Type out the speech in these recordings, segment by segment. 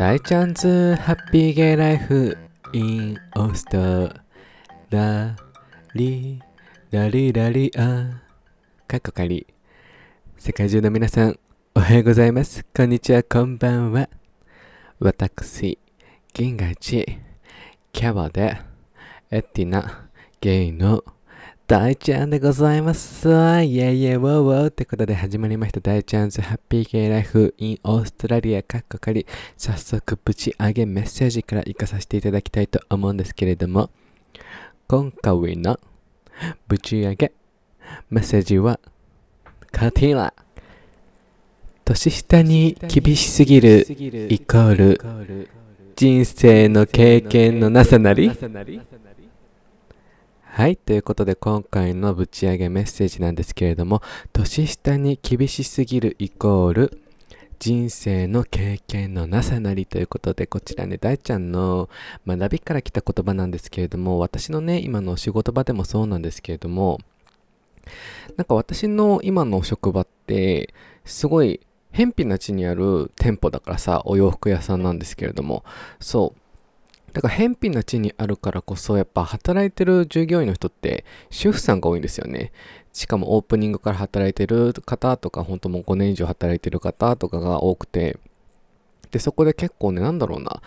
大チャンズハッピーゲイライフインオーストラリラリラリア。かっこかり。世界中の皆さんおはようございます。こんにちはこんばんは。私銀河一キャバでエッティナゲイの大ちゃんでございます。イェイイェイウォーウォーってことで始まりました大ちゃんズハッピーゲイライフインオーストラリアかっこかり早速ぶち上げメッセージから行かさせていただきたいと思うんですけれども今回のぶち上げメッセージはカティラ年下に厳しすぎるイコール人生の経験のなさなりはい。ということで、今回のぶち上げメッセージなんですけれども、年下に厳しすぎるイコール、人生の経験のなさなりということで、こちらね、大ちゃんの学びから来た言葉なんですけれども、私のね、今の仕事場でもそうなんですけれども、なんか私の今のお職場って、すごい、偏僻な地にある店舗だからさ、お洋服屋さんなんですけれども、そう、だから偏僻な地にあるからこそやっぱ働いてる従業員の人って主婦さんが多いんですよね。しかもオープニングから働いてる方とか本当もう5年以上働いてる方とかが多くてでそこで結構ねなんだろうな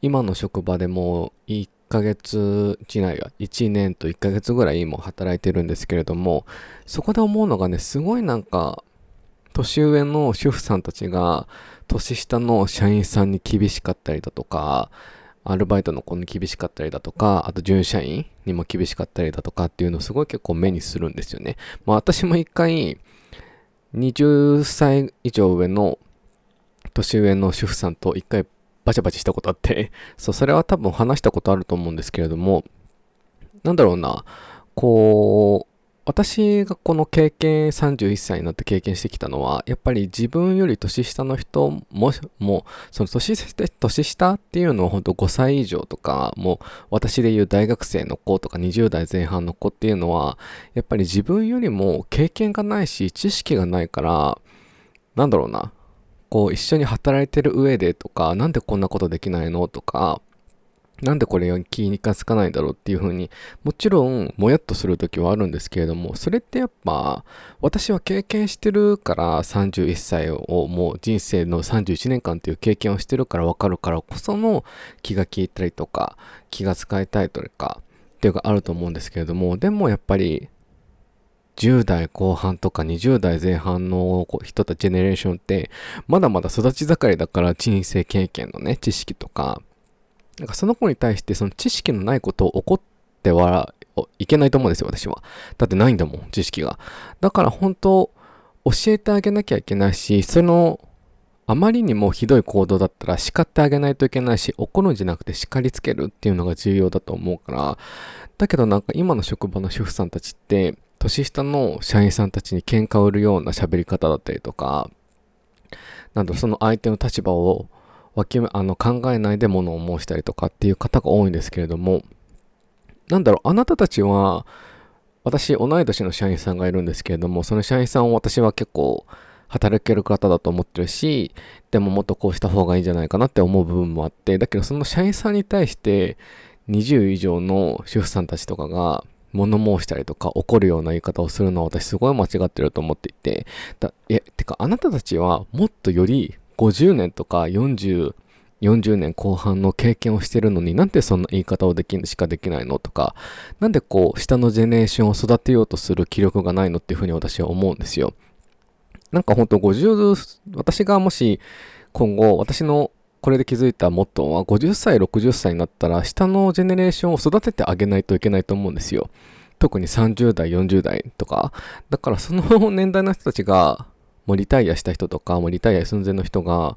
今の職場でも1ヶ月違いや1年と1ヶ月ぐらいも働いてるんですけれどもそこで思うのがねすごいなんか年上の主婦さんたちが年下の社員さんに厳しかったりだとかアルバイトの子に厳しかったりだとか、あと準社員にも厳しかったりだとかっていうのをすごい結構目にするんですよね。まあ私も一回、20歳以上上の年上の主婦さんと一回バチバチしたことあって、そう、それは多分話したことあると思うんですけれども、なんだろうな、こう、私がこの経験31歳になって経験してきたのはやっぱり自分より年下の人ももその年年下っていうのは本当5歳以上とかもう私でいう大学生の子とか20代前半の子っていうのはやっぱり自分よりも経験がないし知識がないからなんだろうなこう一緒に働いてる上でとかなんでこんなことできないのとかなんでこれ気にかつかないんだろうっていうふうにもちろんもやっとする時はあるんですけれどもそれってやっぱ私は経験してるから31歳をもう人生の31年間っていう経験をしてるから分かるからこその気が利いたりとか気が使いたいとかっていうのがあると思うんですけれどもでもやっぱり10代後半とか20代前半の人たちジェネレーションってまだまだ育ち盛りだから人生経験のね知識とかなんかその子に対してその知識のないことを怒ってはいけないと思うんですよ、私は。だってないんだもん、知識が。だから本当、教えてあげなきゃいけないし、その、あまりにもひどい行動だったら叱ってあげないといけないし、怒るんじゃなくて叱りつけるっていうのが重要だと思うから、だけどなんか今の職場の主婦さんたちって、年下の社員さんたちに喧嘩を売るような喋り方だったりとか、なんだその相手の立場をわきあの考えないで物を申したりとかっていう方が多いんですけれども、なんだろう、あなたたちは、私、同い年の社員さんがいるんですけれども、その社員さんを私は結構働ける方だと思ってるし、でももっとこうした方がいいんじゃないかなって思う部分もあって、だけどその社員さんに対して20以上の主婦さんたちとかが物申したりとか怒るような言い方をするのは私すごい間違ってると思っていて、だえ、てかあなたたちはもっとより50年とか40、40年後半の経験をしてるのになんでそんな言い方をできしかできないのとか、なんでこう下のジェネレーションを育てようとする気力がないのっていうふうに私は思うんですよ。なんかほんと50、私がもし今後私のこれで気づいたモットーは50歳、60歳になったら下のジェネレーションを育ててあげないといけないと思うんですよ。特に30代、40代とか。だからその年代の人たちがもうリタイアした人とか、もうリタイア寸前の人が、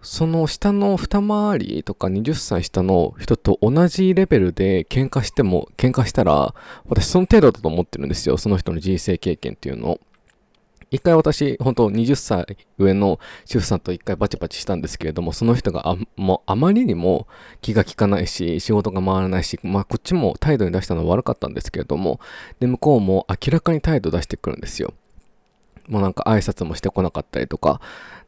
その下の二回りとか20歳下の人と同じレベルで喧嘩しても、喧嘩したら、私その程度だと思ってるんですよ。その人の人生経験っていうのを。一回私、本当20歳上の主婦さんと一回バチバチしたんですけれども、その人があもうあまりにも気が利かないし、仕事が回らないし、まあこっちも態度に出したのは悪かったんですけれども、で、向こうも明らかに態度出してくるんですよ。もうなんか挨拶もしてこなかったりとか、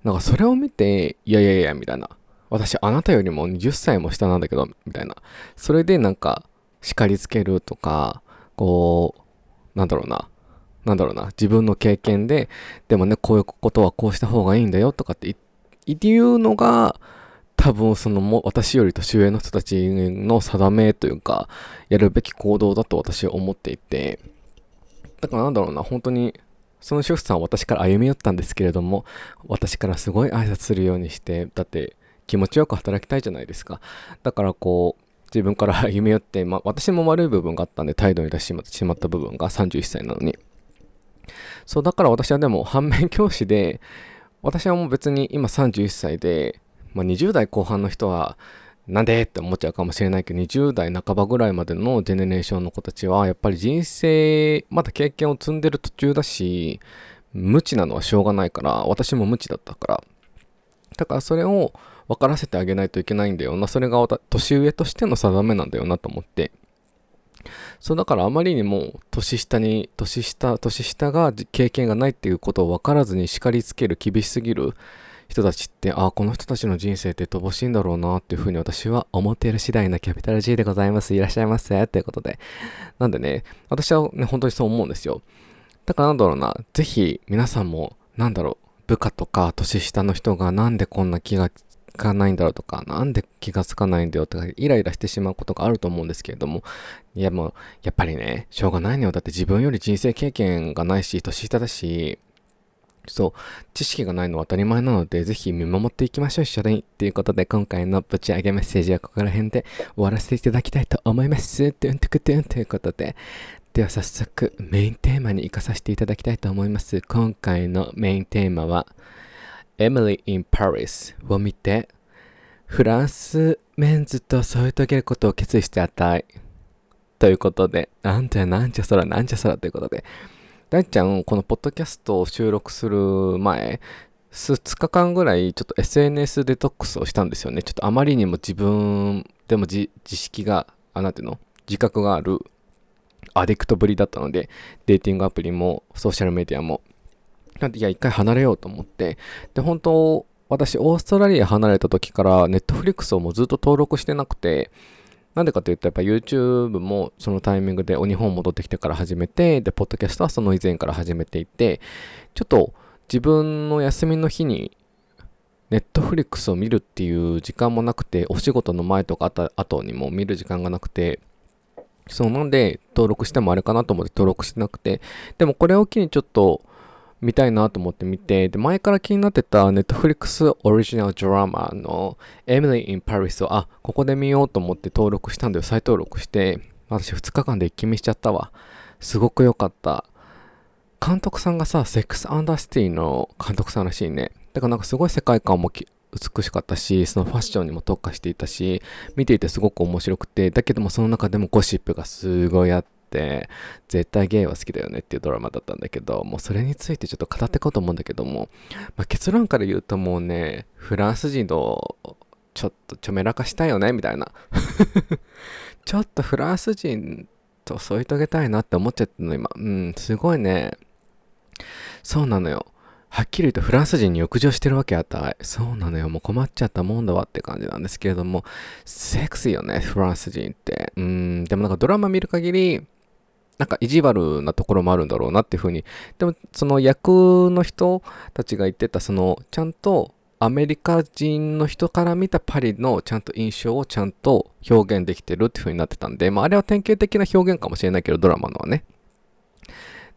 なんかそれを見て、いやいやいや、みたいな。私あなたよりも20歳も下なんだけど、みたいな。それでなんか、叱りつけるとか、こう、なんだろうな。なんだろうな。自分の経験で、でもね、こういうことはこうした方がいいんだよとかって言うのが、多分そのも私より年上の人たちの定めというか、やるべき行動だと私は思っていて、だからなんだろうな、本当に、その主婦さんは私から歩み寄ったんですけれども、私からすごい挨拶するようにして、だって気持ちよく働きたいじゃないですか。だからこう、自分から 歩み寄って、まあ私も悪い部分があったんで態度に出してしまった部分が31歳なのに。そう、だから私はでも反面教師で、私はもう別に今31歳で、まあ、20代後半の人はなんでって思っちゃうかもしれないけど20代半ばぐらいまでのジェネレーションの子たちはやっぱり人生まだ経験を積んでる途中だし無知なのはしょうがないから私も無知だったから。だからそれを分からせてあげないといけないんだよな。それが年上としての定めなんだよなと思って。そうだからあまりにも年下に年下年下が経験がないっていうことを分からずに叱りつける厳しすぎる人たちって、ああ、この人たちの人生って乏しいんだろうなっていうふうに私は思っている次第なキャピタル G でございます。いらっしゃいませ。ということで。なんでね、私はね、本当にそう思うんですよ。だからなんだろうな、ぜひ皆さんも、なんだろう、部下とか年下の人がなんでこんな気がつかないんだろうとか、なんで気がつかないんだよとか、イライラしてしまうことがあると思うんですけれども、いやもう、やっぱりね、しょうがないのよ。だって自分より人生経験がないし、年下だし、そう、知識がないのは当たり前なので、ぜ。ひ見守っていきましょう、一緒に。という。ことで、今回のぶち上げメッセージはここら辺で終わらせていただきたいと思います。トゥントゥクトゥンという。ことで、では早速メインテーマに行かさせていただきたいと思います。今回のメインテーマは、Emily in Paris を見て、フランスメンズと添い遂げることを決意してあたい。という。ことで、なんじゃなんじゃそらなんじゃそらという。ことで、大ちゃん、このポッドキャストを収録する前、2日間ぐらいちょっと SNS デトックスをしたんですよね。ちょっとあまりにも自分でも自識が、あ、なんていうの？自覚があるアディクトぶりだったので、デーティングアプリもソーシャルメディアも。なんで、いや、一回離れようと思って。で、本当、私、オーストラリア離れた時から、ネットフリックスをもうずっと登録してなくて、なんでかというと、やっぱ YouTube もそのタイミングでお日本戻ってきてから始めて、で、ポッドキャストはその以前から始めていて、ちょっと自分の休みの日にネットフリックスを見るっていう時間もなくて、お仕事の前とかあた後にも見る時間がなくて、そうなんで登録してもあれかなと思って登録してなくて、でもこれを機にちょっと見たいなと思って見て、で、前から気になってた Netflix オリジナルドラマの Emily in Paris を、あ、ここで見ようと思って登録したんだよ。再登録して、私2日間で一気見しちゃったわ。すごく良かった。監督さんがさ、 Sex and the City の監督さんらしいね。だからなんかすごい世界観も美しかったし、そのファッションにも特化していたし、見ていてすごく面白くて、だけどもその中でもゴシップがすごいあって、って絶対ゲイは好きだよねっていうドラマだったんだけどもうそれについてちょっと語っていこうと思うんだけども、まあ、結論から言うともうねフランス人のちょっとちょめらかしたいよねみたいな ちょっとフランス人と添い遂げたいなって思っちゃったの今うんすごいねそうなのよはっきり言うとフランス人に浴場してるわけあったい。そうなのよ。もう困っちゃったもんだわって感じなんですけれども、セクシーよね、フランス人って。うん、でもなんかドラマ見る限り、なんか意地悪なところもあるんだろうなっていうふうに。でも、その役の人たちが言ってた、その、ちゃんとアメリカ人の人から見たパリのちゃんと印象をちゃんと表現できてるっていう風になってたんで、まあ、あれは典型的な表現かもしれないけど、ドラマのはね。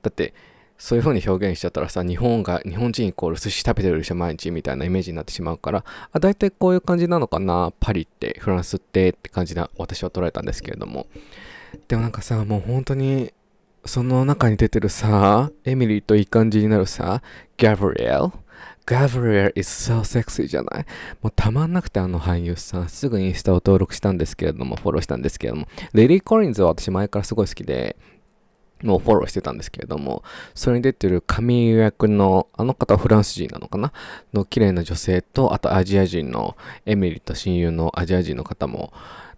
だって、そういう風に表現しちゃったらさ、日本が、日本人イコール寿司食べてるでしょ、毎日みたいなイメージになってしまうから、あ、大体こういう感じなのかな、パリって、フランスってって感じな、私は捉えたんですけれども。でもなんかさ、もう本当に、その中に出てるさ、エミリーといい感じになるさ、ガブリエル。ガブリエル is so sexy じゃない？もうたまんなくてあの俳優さん、すぐインスタを登録したんですけれども、フォローしたんですけれども、レディー・コリンズは私前からすごい好きで、もうフォローしてたんですけれども、それに出てる神役の、あの方はフランス人なのかな？の綺麗な女性と、あとアジア人のエミリーと親友のアジア人の方も、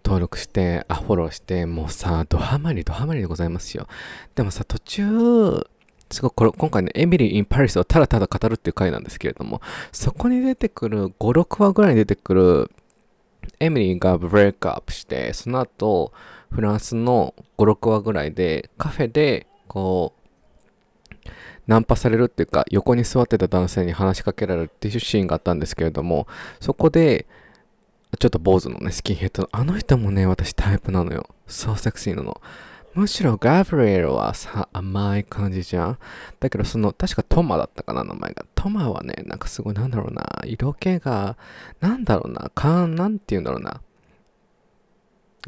登録して、あ、フォローして、もうさ、ドハマり、ドハマりでございますよ。でもさ、途中、すごいこれ、今回ね、 Emily in Paris をただただ語るっていう回なんですけれども、そこに出てくる、5、6話ぐらいに出てくる、エミリーが break up して、その後、フランスの5、6話ぐらいで、カフェで、こう、ナンパされるっていうか、横に座ってた男性に話しかけられるっていうシーンがあったんですけれども、そこで、ちょっと坊主のね、スキンヘッドあの人もね、私タイプなのよ。そうセクシーなの。むしろガブリエルはさ、甘い感じじゃん。だけどその、確かトマだったかな、名前が。トマはね、なんかすごい、なんだろうな、色気が、なんだろうな、かん、なんて言うんだろうな。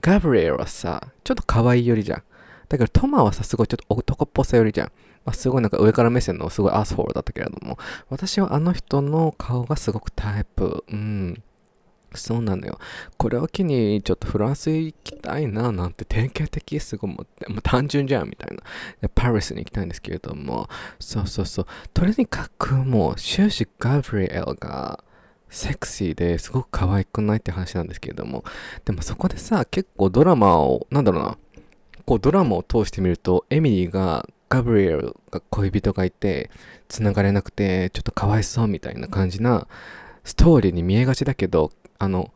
ガブリエルはさ、ちょっと可愛いよりじゃん。だけどトマはさ、すごいちょっと男っぽさよりじゃん。まあ、すごいなんか上から目線のすごいアースフォールだったけれども、私はあの人の顔がすごくタイプ。うん。そうなのよ。これを機にちょっとフランス行きたいななんて典型的すごいもうもう単純じゃんみたいな。パリスに行きたいんですけれども、そうそうそう。とにかくもう終始ガブリエルがセクシーですごく可愛くないって話なんですけれども、でもそこでさ、結構ドラマを、なんだろうな、こうドラマを通してみると、エミリーがガブリエルが恋人がいて、繋がれなくて、ちょっとかわいそうみたいな感じなストーリーに見えがちだけど、あの、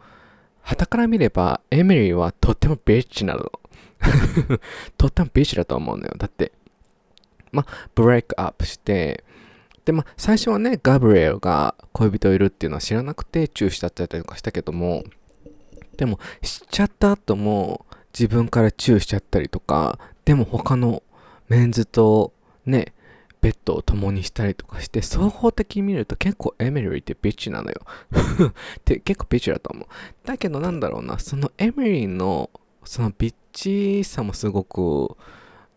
旗から見れば、エミリーはとってもビッチなの。とってもビッチだと思うのよ。だって、ま、ブレイクアップして、で、ま、最初はね、ガブリエルが恋人いるっていうのは知らなくてチューしちゃったりとかしたけども、でも、知っちゃった後も、自分からチューしちゃったりとか、でも他のメンズとね、ベッドを共にしたりとかして、総合的に見ると結構エミリーってビッチなのよ。っ て結構ビッチだと思う。だけどなんだろうな、そのエミリーのそのビッチさもすごく、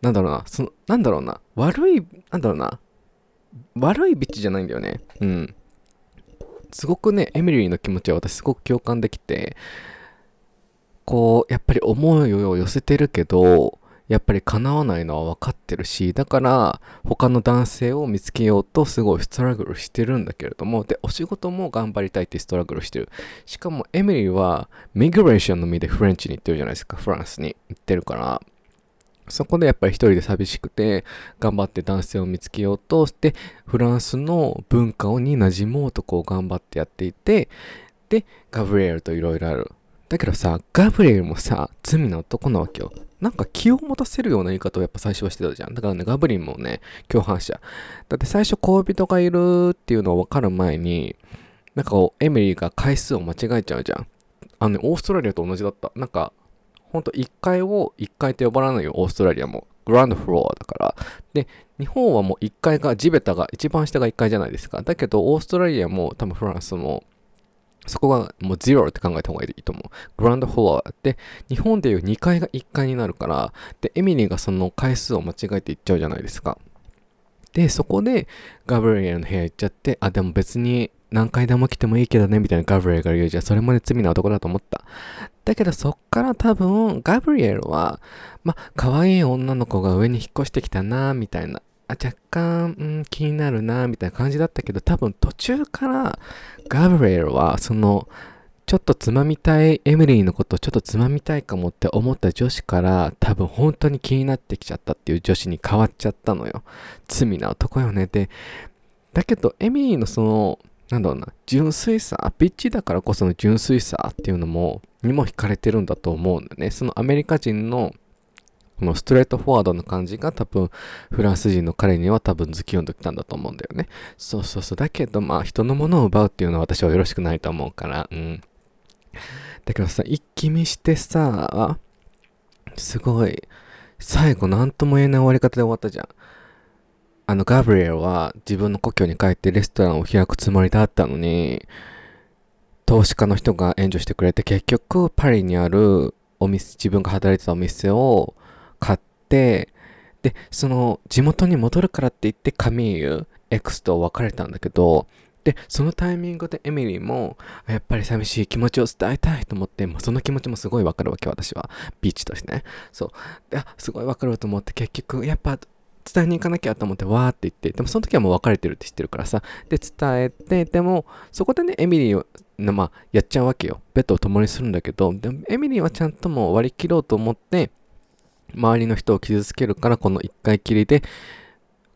なんだろうな、その、なんだろうな、悪い、なんだろうな、悪いビッチじゃないんだよね。うん。すごくね、エミリーの気持ちは私すごく共感できて、こう、やっぱり思いを寄せてるけど、やっぱり叶わないのは分かってるし、だから他の男性を見つけようとすごいストラグルしてるんだけれども、で、お仕事も頑張りたいってストラグルしてる。しかもエミリーはミグレーションの身でフレンチに行ってるじゃないですか、フランスに。行ってるから、そこでやっぱり一人で寂しくて頑張って男性を見つけようとしてフランスの文化に馴染もうとこう頑張ってやっていてでガブリエルといろいろある。だけどさガブリエルもさ罪の男なわけよ。なんか気を持たせるような言い方をやっぱ最初はしてたじゃん。だからね、ガブリンもね、共犯者。だって最初恋人がいるっていうのを分かる前に、なんかエミリーが回数を間違えちゃうじゃん。あのね、オーストラリアと同じだった。なんか、ほんと1階を1階って呼ばないよ、オーストラリアも。グランドフロアだから。で、日本はもう1階が、地べたが、一番下が1階じゃないですか。だけど、オーストラリアも多分フランスも、そこがもうゼロって考えた方がいいと思う。グランドフロアって、日本でいう2階が1階になるから、で、エミリーがその回数を間違えていっちゃうじゃないですか。で、そこでガブリエルの部屋行っちゃって、あ、でも別に何回でも来てもいいけどね、みたいなガブリエルが言うじゃん。それまで罪な男だと思った。だけどそっから多分、ガブリエルは、ま、可愛い女の子が上に引っ越してきたな、みたいな。あ、若干、うん、気になるな、みたいな感じだったけど、多分途中からガブリエルは、その、ちょっとつまみたい、エミリーのことをちょっとつまみたいかもって思った女子から多分本当に気になってきちゃったっていう女子に変わっちゃったのよ。罪な男よね。で、だけどエミリーのその、なんだろうな、純粋さ、ピッチだからこその純粋さっていうのも、にも惹かれてるんだと思うんだね。そのアメリカ人のこのストレートフォワードの感じが多分フランス人の彼には多分ズキュンときたんだと思うんだよね。そうそうそう。だけどまあ人のものを奪うっていうのは私はよろしくないと思うから、うん。だけどさ、一気見してさ、すごい、最後何とも言えない終わり方で終わったじゃん。あの、ガブリエルは自分の故郷に帰ってレストランを開くつもりだったのに、投資家の人が援助してくれて結局パリにあるお店、自分が働いてたお店を、で、その地元に戻るからって言ってカミーユ X と別れたんだけど、で、そのタイミングでエミリーも、やっぱり寂しい気持ちを伝えたいと思って、もうその気持ちもすごいわかるわけ、私は。ビーチとしてね。そう。で、すごいわかると思って、結局、やっぱ伝えに行かなきゃと思って、わーって言って、でもその時はもう別れてるって知ってるからさ。で、伝えて、でも、そこでね、エミリーを、まあ、やっちゃうわけよ。ベッドを共にするんだけど、でもエミリーはちゃんともう割り切ろうと思って、周りの人を傷つけるからこの一回きりで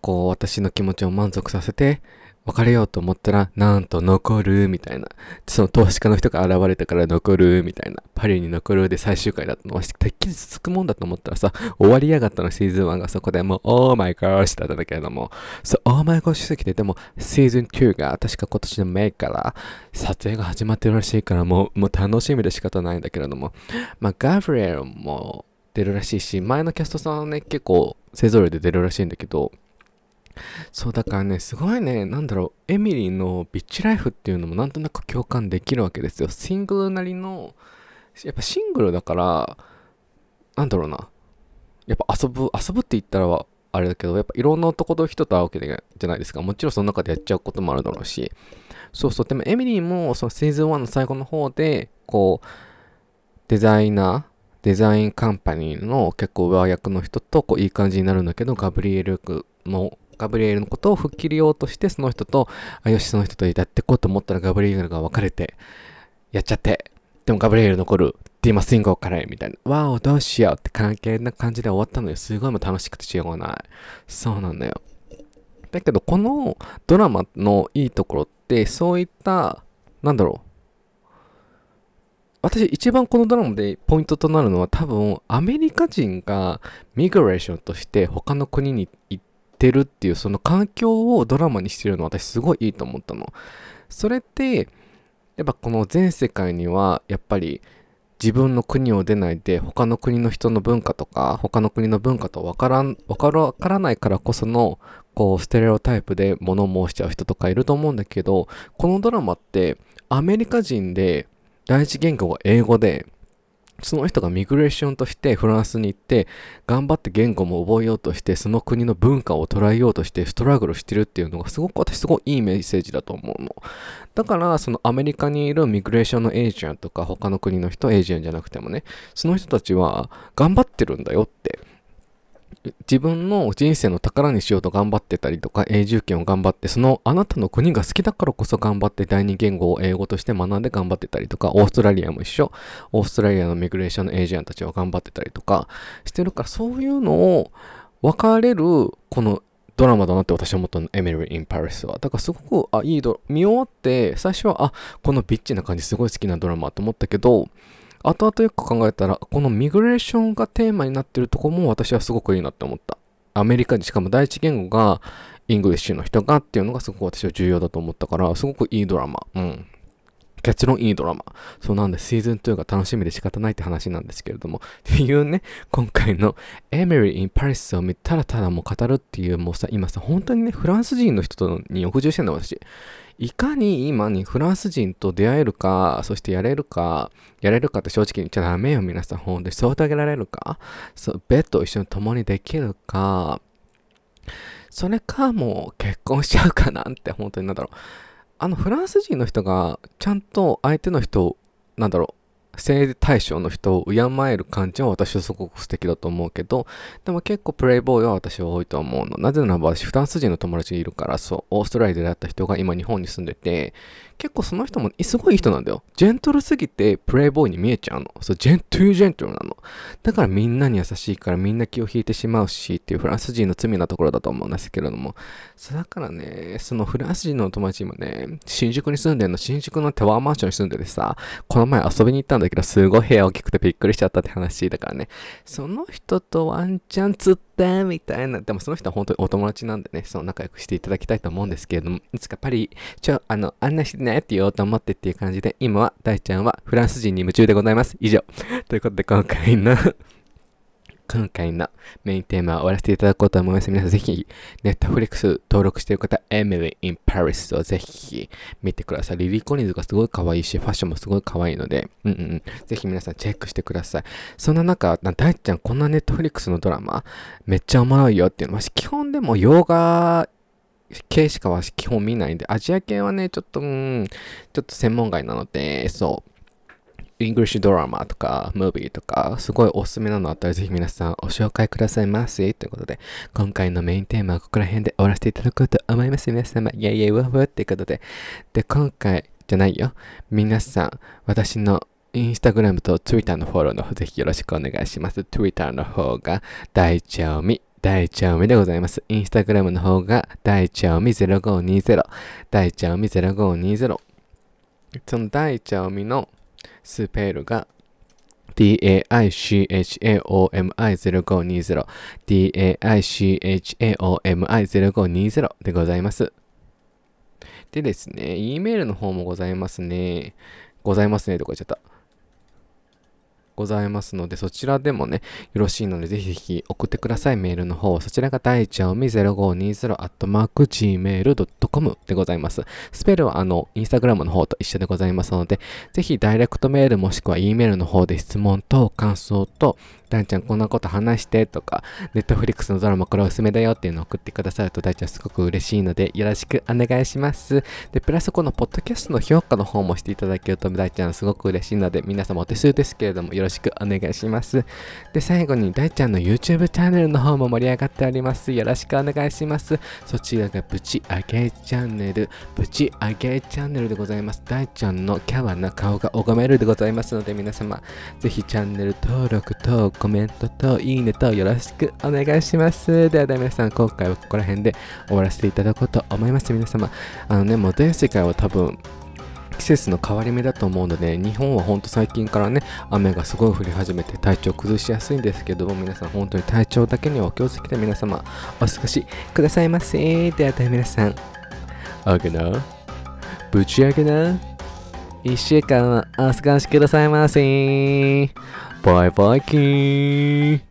こう私の気持ちを満足させて別れようと思ったら、なんと残る、みたいな。その投資家の人が現れたから残る、みたいな。パリに残るで最終回だったの。わし、てっきり続くもんだと思ったらさ、終わりやがったのシーズン1がそこでもう、オーマイゴーシだったんだけれども、そう、オーマイゴーシすぎて、でも、シーズン2が確か今年のメイから撮影が始まってるらしいから、もう、もう楽しみで仕方ないんだけれども、まあ、ガブリエルも出るらしいし、前のキャストさんはね、結構、勢ぞろいで出るらしいんだけど、そうだからね、すごいね、なんだろう、エミリーのビッチライフっていうのもなんとなく共感できるわけですよ。シングルなりの、やっぱシングルだから、なんだろうな、やっぱ遊ぶ、遊ぶって言ったらあれだけど、やっぱいろんな男と人と会うわけじゃないですか。もちろんその中でやっちゃうこともあるだろうし。そうそう、でもエミリーもそのシーズン1の最後の方で、こう、デザイナー、デザインカンパニーの結構上役の人とこういい感じになるんだけど、ガブリエルのガブリエルのことを吹っ切りようとして、その人と、あ、よし、その人とやってこうと思ったらガブリエルが別れて、やっちゃって、でもガブリエル残る。で、今、スインゴからみたいな。わお、どうしようって関係な感じで終わったのよ。すごいも楽しくてしょうがない。そうなんだよ。だけど、このドラマのいいところって、そういった、なんだろう。私一番このドラマでポイントとなるのは多分アメリカ人がミグレーションとして他の国に行ってるっていうその環境をドラマにしてるの私すごいいいと思ったの。それってやっぱこの全世界にはやっぱり自分の国を出ないで他の国の人の文化とか他の国の文化と分からん分からないからこそのこうステレオタイプで物申しちゃう人とかいると思うんだけどこのドラマってアメリカ人で第一言語が英語でその人がミグレーションとしてフランスに行って頑張って言語も覚えようとしてその国の文化を捉えようとしてストラグルしてるっていうのがすごく私すごいいいメッセージだと思うの。だからそのアメリカにいるミグレーションのエージェントとか他の国の人エージェントじゃなくてもねその人たちは頑張ってるんだよって。自分の人生の宝にしようと頑張ってたりとか、永住権を頑張って、そのあなたの国が好きだからこそ頑張って第二言語を英語として学んで頑張ってたりとか、オーストラリアも一緒。オーストラリアのミグレーションのエージェントたちは頑張ってたりとかしてるから、そういうのを分かれる、このドラマだなって私は思ったの、エミリー・イン・パリスは。だからすごく、あ、いいド見終わって、最初は、あ、このビッチな感じすごい好きなドラマと思ったけど、後々よく考えたら、この migration がテーマになってるとこも私はすごくいいなって思った。アメリカにしかも第一言語が English の人がっていうのがすごく私は重要だと思ったから、すごくいいドラマ。うん。結論いいドラマ。そうなんでシーズン2が楽しみで仕方ないって話なんですけれども。っていうね、今回の Emily in Paris を見たらただもう語るっていう、もうさ、今さ、本当にね、フランス人の人に屋上してんだ私。いかに今にフランス人と出会えるか、そしてやれるか、やれるかって正直言っちゃダメよ、皆さん。本当にそうあげられるか、そう、ベッドを一緒に共にできるか、それかもう結婚しちゃうかなんて本当になんだろう。あのフランス人の人がちゃんと相手の人、なんだろう、性対象の人を敬える感じは私はすごく素敵だと思うけど、でも結構プレイボーイは私は多いと思うの。なぜならば私フランス人の友達がいるから、そう、オーストラリアで会った人が今日本に住んでて、結構その人もすごい人なんだよ。ジェントルすぎてプレイボーイに見えちゃうの。そう、ジェントゥージェントルなの。だからみんなに優しいからみんな気を引いてしまうしっていうフランス人の罪なところだと思うんですけれども。そうだからね、そのフランス人の友達もね、新宿に住んでんの、新宿のタワーマンションに住んでてさ、この前遊びに行ったんだけど、すごい部屋大きくてびっくりしちゃったって話だからね。その人とワンチャン釣ってみたいな。でもその人は本当にお友達なんでね、その仲良くしていただきたいと思うんですけれども、いつかパリ、ちょ、あの、案内してねって言おうと思ってっていう感じで、今は大ちゃんはフランス人に夢中でございます。以上。ということで今回の今回のメインテーマを終わらせていただこうと思います。皆さんぜひ、ネットフリックス登録している方、 Emily in Paris をぜひ見てください。リリー・コリンズがすごい可愛いし、ファッションもすごい可愛いので、うんうん、ぜひ皆さんチェックしてください。そんな中、大ちゃんこんなネットフリックスのドラマ、めっちゃおもろいよっていうのは、基本でも洋画系しかは基本見ないんで、アジア系はね、ちょっと、うん、ちょっと専門外なので、そう。 English ドラマとか、ムービーとか、すごいおすすめなのあったらぜひ皆さんお紹介くださいませ。ということで、今回のメインテーマはここら辺で終わらせていただこうと思います。皆様、イェイイェイウォーウォーってことで。で、今回じゃないよ。皆さん、私のインスタグラムと Twitter のフォローの方ぜひよろしくお願いします。Twitter の方が、大ちゃおみ大ちゃおみでございます。インスタグラムの方が大ちゃおみ0520。大ちゃおみ0520。その大ちゃおみのスペルが daichaomi0520 daichaomi0520 でございます。でですね、E メールの方もございますね。ございますねとか言っちゃった。ございますので、そちらでもね、よろしいので、ぜひぜひ送ってください。メールの方。そちらが大ちゃおみ0520 gmail.com でございます。スペルはあの、インスタグラムの方と一緒でございますので、ぜひダイレクトメールもしくは E メールの方で質問と感想と、大ちゃんこんなこと話してとか、ネットフリックスのドラマこれおすすめだよっていうのを送ってくださると大ちゃんすごく嬉しいのでよろしくお願いします。で、プラスこのポッドキャストの評価の方もしていただけると大ちゃんすごく嬉しいので皆様お手数ですけれどもよろしくしくお願いします。で、最後に大ちゃんの YouTube チャンネルの方も盛り上がっております。よろしくお願いします。そちらがブチ上げチャンネル、ブチ上げチャンネルでございます。大ちゃんのキャワな顔が拝めるでございますので皆様ぜひチャンネル登録とコメントといいねとよろしくお願いします。ではでは皆さん、今回はここら辺で終わらせていただこうと思います。皆様、あのね、もう全世界は多分、季節の変わり目だと思うので日本は本当最近からね雨がすごい降り始めて体調崩しやすいんですけども皆さん本当に体調だけにはお気をつけて皆様お過ごしくださいませ。ではでは皆さん。あげな。ぶち上げな。1週間はお過ごしくださいませ。バイバイキー。